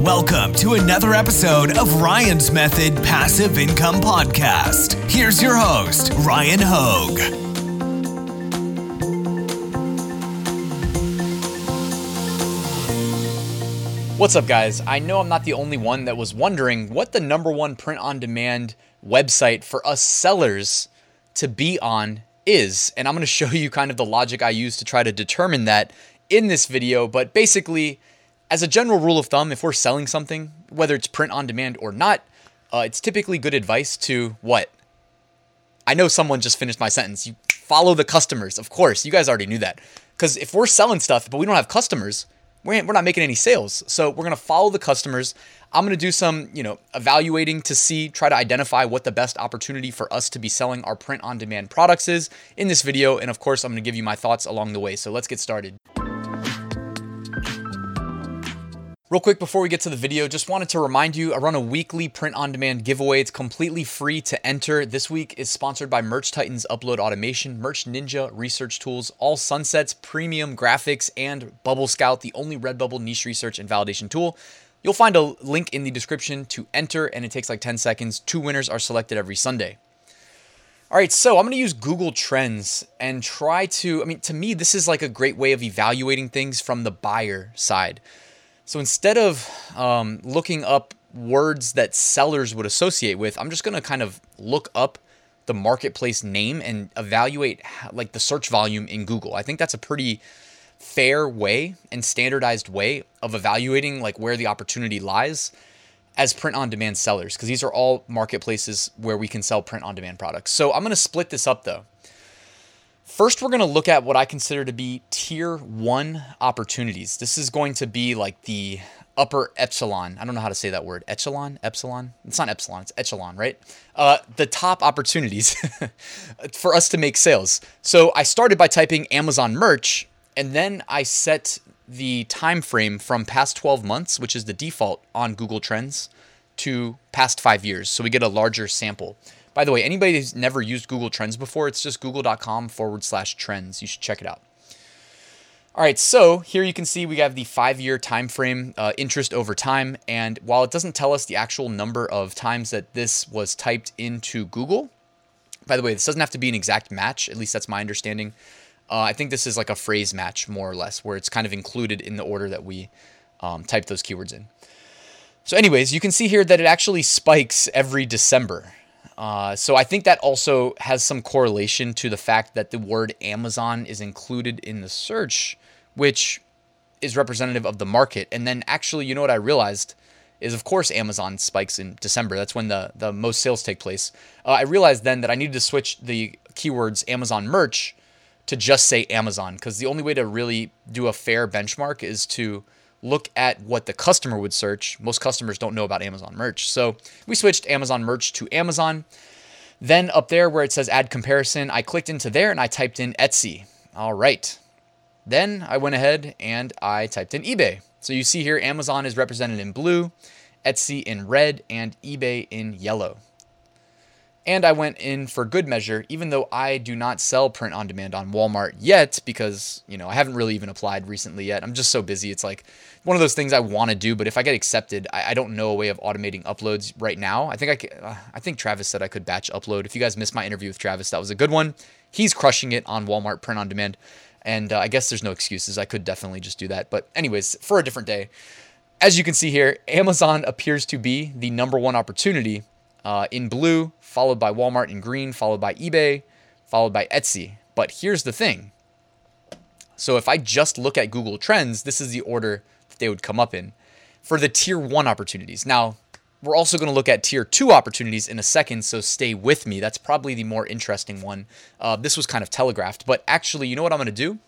Welcome to another episode of Ryan's Method Passive Income Podcast. Here's your host, Ryan Hogue. What's up, guys? I know I'm not the only one that was wondering what the number one print on demand website for us sellers to be on is. And I'm going to show you kind of the logic I use to try to determine that in this video. But basically, as a general rule of thumb, if we're selling something, whether it's print on demand or not, uh, it's typically good advice to what? I know someone just finished my sentence. You follow the customers. Of course, you guys already knew that. Because if we're selling stuff, but we don't have customers, we're not making any sales. So we're going to follow the customers. I'm going to do some, you know, evaluating to see, try to identify what the best opportunity for us to be selling our print on demand products is in this video. And of course, I'm going to give you my thoughts along the way. So let's get started. Real quick before we get to the video, just wanted to remind you I run a weekly print on demand giveaway. It's completely free to enter. This week is sponsored by Merch Titans Upload Automation, Merch Ninja Research Tools, All Sunsets, Premium Graphics, and Bubble Scout, the only Redbubble niche research and validation tool. You'll find a link in the description to enter, and it takes like 10 seconds. Two winners are selected every Sunday. All right, so I'm going to use Google Trends and try to, I mean, to me, this is like a great way of evaluating things from the buyer side. So instead of um, looking up words that sellers would associate with, I'm just going to kind of look up the marketplace name and evaluate like the search volume in Google. I think that's a pretty fair way and standardized way of evaluating like where the opportunity lies as print on demand sellers because these are all marketplaces where we can sell print on demand products. So I'm going to split this up though. First, we're going to look at what I consider to be tier one opportunities. This is going to be like the upper epsilon. I don't know how to say that word. Echelon? Epsilon? It's not epsilon, it's echelon, right? Uh, the top opportunities for us to make sales. So I started by typing Amazon merch, and then I set the time frame from past 12 months, which is the default on Google Trends, to past five years. So we get a larger sample. By the way, anybody who's never used Google Trends before, it's just google.com forward slash trends. You should check it out. All right, so here you can see we have the five-year time frame uh, interest over time, and while it doesn't tell us the actual number of times that this was typed into Google, by the way, this doesn't have to be an exact match. At least that's my understanding. Uh, I think this is like a phrase match, more or less, where it's kind of included in the order that we um, type those keywords in. So, anyways, you can see here that it actually spikes every December. Uh, so I think that also has some correlation to the fact that the word Amazon is included in the search, which is representative of the market. And then actually, you know what I realized is, of course, Amazon spikes in December. That's when the the most sales take place. Uh, I realized then that I needed to switch the keywords Amazon merch to just say Amazon because the only way to really do a fair benchmark is to look at what the customer would search. Most customers don't know about Amazon merch. So we switched Amazon merch to Amazon. Then up there where it says add comparison, I clicked into there and I typed in Etsy. All right. Then I went ahead and I typed in eBay. So you see here Amazon is represented in blue, Etsy in red, and eBay in yellow. And I went in for good measure, even though I do not sell print on demand on Walmart yet, because, you know, I haven't really even applied recently yet. I'm just so busy. It's like one of those things I want to do, but if I get accepted, I, I, don't know a way of automating uploads right now. I think I, uh, I think Travis said I could batch upload. If you guys missed my interview with Travis, that was a good one. He's crushing it on Walmart print on demand. And uh, I guess there's no excuses. I could definitely just do that. But, anyways, for a different day. As you can see here, Amazon appears to be the number one opportunity uh, in blue, followed by Walmart in green, followed by eBay, followed by Etsy. But here's the thing. So if I just look at Google Trends, this is the order that they would come up in for the tier one opportunities. Now, we're also going to look at tier two opportunities in a second, so stay with me. That's probably the more interesting one. Uh, this was kind of telegraphed, but actually, you know what I'm going to do?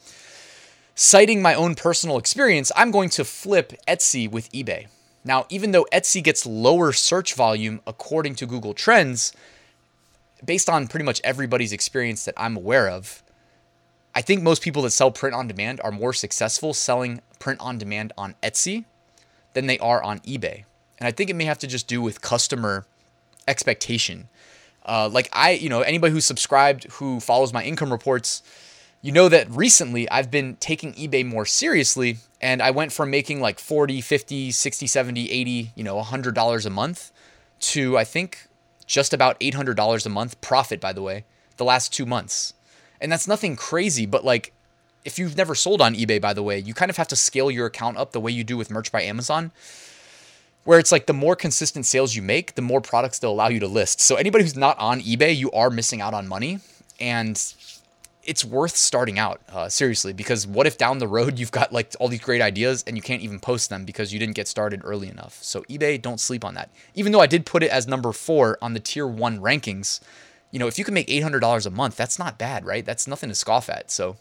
Citing my own personal experience, I'm going to flip Etsy with eBay. Now, even though Etsy gets lower search volume according to Google Trends, based on pretty much everybody's experience that I'm aware of, I think most people that sell print on demand are more successful selling print on demand on Etsy than they are on eBay. And I think it may have to just do with customer expectation. Uh, like I, you know, anybody who's subscribed, who follows my income reports, you know that recently I've been taking eBay more seriously and I went from making like 40, 50, 60, 70, 80, you know, $100 a month to I think just about $800 a month profit by the way, the last 2 months. And that's nothing crazy, but like if you've never sold on eBay by the way, you kind of have to scale your account up the way you do with Merch by Amazon where it's like the more consistent sales you make, the more products they'll allow you to list. So anybody who's not on eBay, you are missing out on money. And it's worth starting out uh, seriously because what if down the road you've got like all these great ideas and you can't even post them because you didn't get started early enough? So ebay don't sleep on that. Even though i did put it as number four on the tier one rankings you know if you can make $800 a month that's not bad right? That's nothing to scoff at. So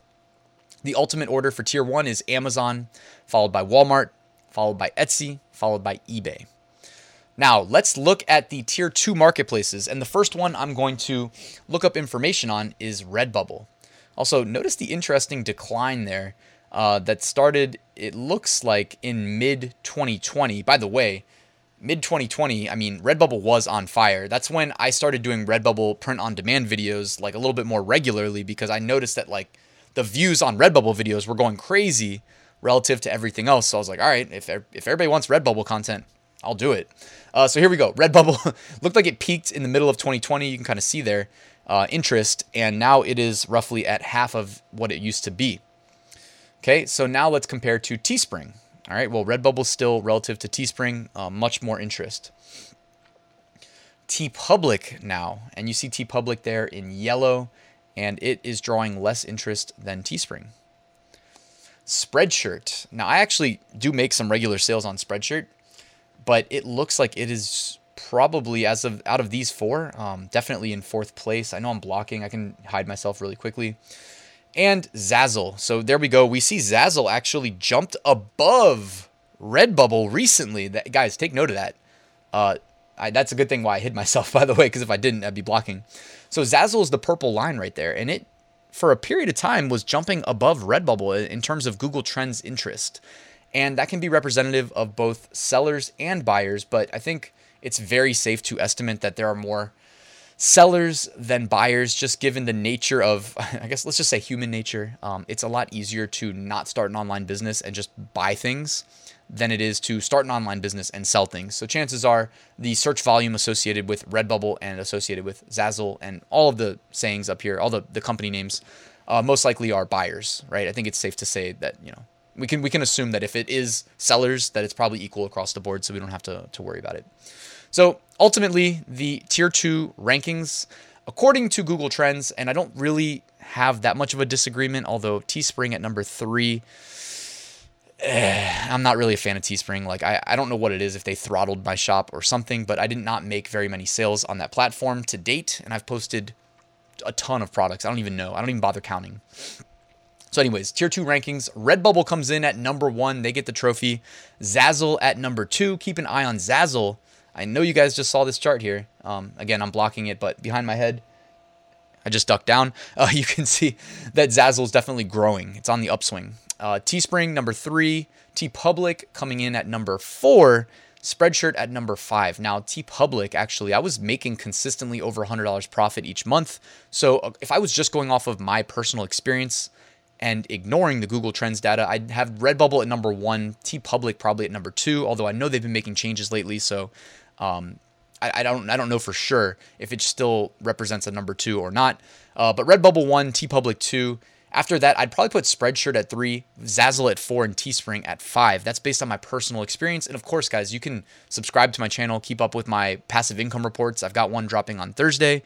the ultimate order for tier one is amazon followed by walmart followed by etsy followed by ebay. Now, let's look at the tier two marketplaces. And the first one I'm going to look up information on is Redbubble. Also, notice the interesting decline there uh, that started, it looks like in mid 2020. By the way, mid 2020, I mean, Redbubble was on fire. That's when I started doing Redbubble print on demand videos like a little bit more regularly because I noticed that like the views on Redbubble videos were going crazy relative to everything else. So I was like, all right, if, if everybody wants Redbubble content, I'll do it. Uh, so here we go. Redbubble looked like it peaked in the middle of 2020. You can kind of see there uh, interest, and now it is roughly at half of what it used to be. Okay, so now let's compare to Teespring. All right, well, Redbubble still relative to Teespring, uh, much more interest. TeePublic now, and you see TeePublic there in yellow, and it is drawing less interest than Teespring. Spreadshirt. Now, I actually do make some regular sales on Spreadshirt, but it looks like it is probably as of out of these four, um, definitely in fourth place. I know I'm blocking. I can hide myself really quickly. And Zazzle. So there we go. We see Zazzle actually jumped above Redbubble recently. That guys, take note of that. Uh, I, that's a good thing why I hid myself, by the way, because if I didn't, I'd be blocking. So Zazzle is the purple line right there, and it for a period of time was jumping above Redbubble in terms of Google Trends interest. And that can be representative of both sellers and buyers, but I think it's very safe to estimate that there are more sellers than buyers, just given the nature of, I guess, let's just say human nature. Um, it's a lot easier to not start an online business and just buy things than it is to start an online business and sell things. So chances are the search volume associated with Redbubble and associated with Zazzle and all of the sayings up here, all the, the company names, uh, most likely are buyers, right? I think it's safe to say that, you know, we can we can assume that if it is sellers, that it's probably equal across the board, so we don't have to, to worry about it. So ultimately, the tier two rankings, according to Google Trends, and I don't really have that much of a disagreement, although Teespring at number three, eh, I'm not really a fan of Teespring. Like, I, I don't know what it is, if they throttled my shop or something, but I did not make very many sales on that platform to date, and I've posted a ton of products. I don't even know. I don't even bother counting. So, anyways, tier two rankings. Redbubble comes in at number one. They get the trophy. Zazzle at number two. Keep an eye on Zazzle I know you guys just saw this chart here. Um, again, I'm blocking it, but behind my head, I just ducked down. Uh, you can see that Zazzle is definitely growing. It's on the upswing. Uh, Teespring number three, TeePublic coming in at number four, Spreadshirt at number five. Now, TeePublic actually, I was making consistently over $100 profit each month. So uh, if I was just going off of my personal experience, and ignoring the Google Trends data, I'd have Redbubble at number one, TeePublic probably at number two, although I know they've been making changes lately, so um, I, I, don't I don't know for sure if it still represents a number two or not. Uh, but Redbubble one, TeePublic two. After that, I'd probably put Spreadshirt at three, Zazzle at four, and Teespring at five. That's based on my personal experience. And of course, guys, you can subscribe to my channel, keep up with my passive income reports. I've got one dropping on Thursday,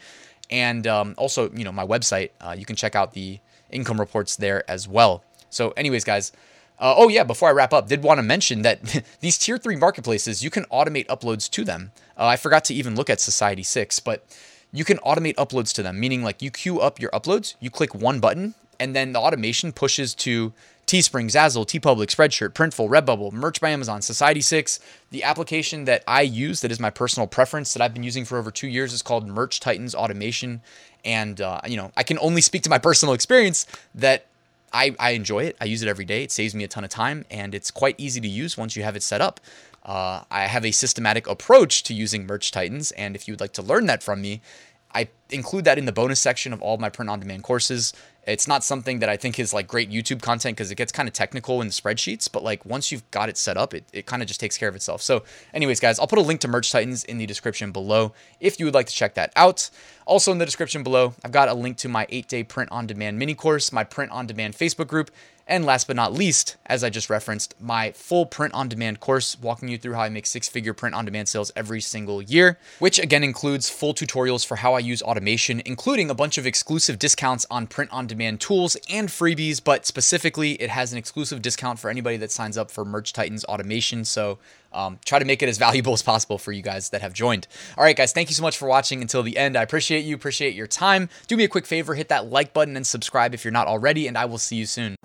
and um, also, you know, my website. Uh, you can check out the income reports there as well. So, anyways, guys, uh, oh, yeah, before I wrap up, did want to mention that these tier three marketplaces, you can automate uploads to them. Uh, I forgot to even look at Society 6, but you can automate uploads to them, meaning like you queue up your uploads, you click one button, and then the automation pushes to Teespring, Zazzle, TeePublic, Spreadshirt, Printful, Redbubble, Merch by Amazon, Society 6. The application that I use that is my personal preference that I've been using for over two years is called Merch Titans Automation. And, uh, you know, I can only speak to my personal experience that I, I enjoy it. I use it every day. It saves me a ton of time and it's quite easy to use once you have it set up. Uh, I have a systematic approach to using Merch Titans, and if you would like to learn that from me, I include that in the bonus section of all of my print on demand courses. It's not something that I think is like great YouTube content because it gets kind of technical in the spreadsheets, but like once you've got it set up, it, it kind of just takes care of itself. So, anyways, guys, I'll put a link to Merch Titans in the description below if you would like to check that out. Also, in the description below, I've got a link to my eight day print on demand mini course, my print on demand Facebook group, and last but not least, as I just referenced, my full print on demand course walking you through how I make six figure print on demand sales every single year, which again includes full tutorials for how I use automation, including a bunch of exclusive discounts on print on demand tools and freebies. But specifically, it has an exclusive discount for anybody that signs up for Merch Titans automation. So um, try to make it as valuable as possible for you guys that have joined. All right, guys, thank you so much for watching until the end. I appreciate you, appreciate your time. Do me a quick favor, hit that like button and subscribe if you're not already, and I will see you soon.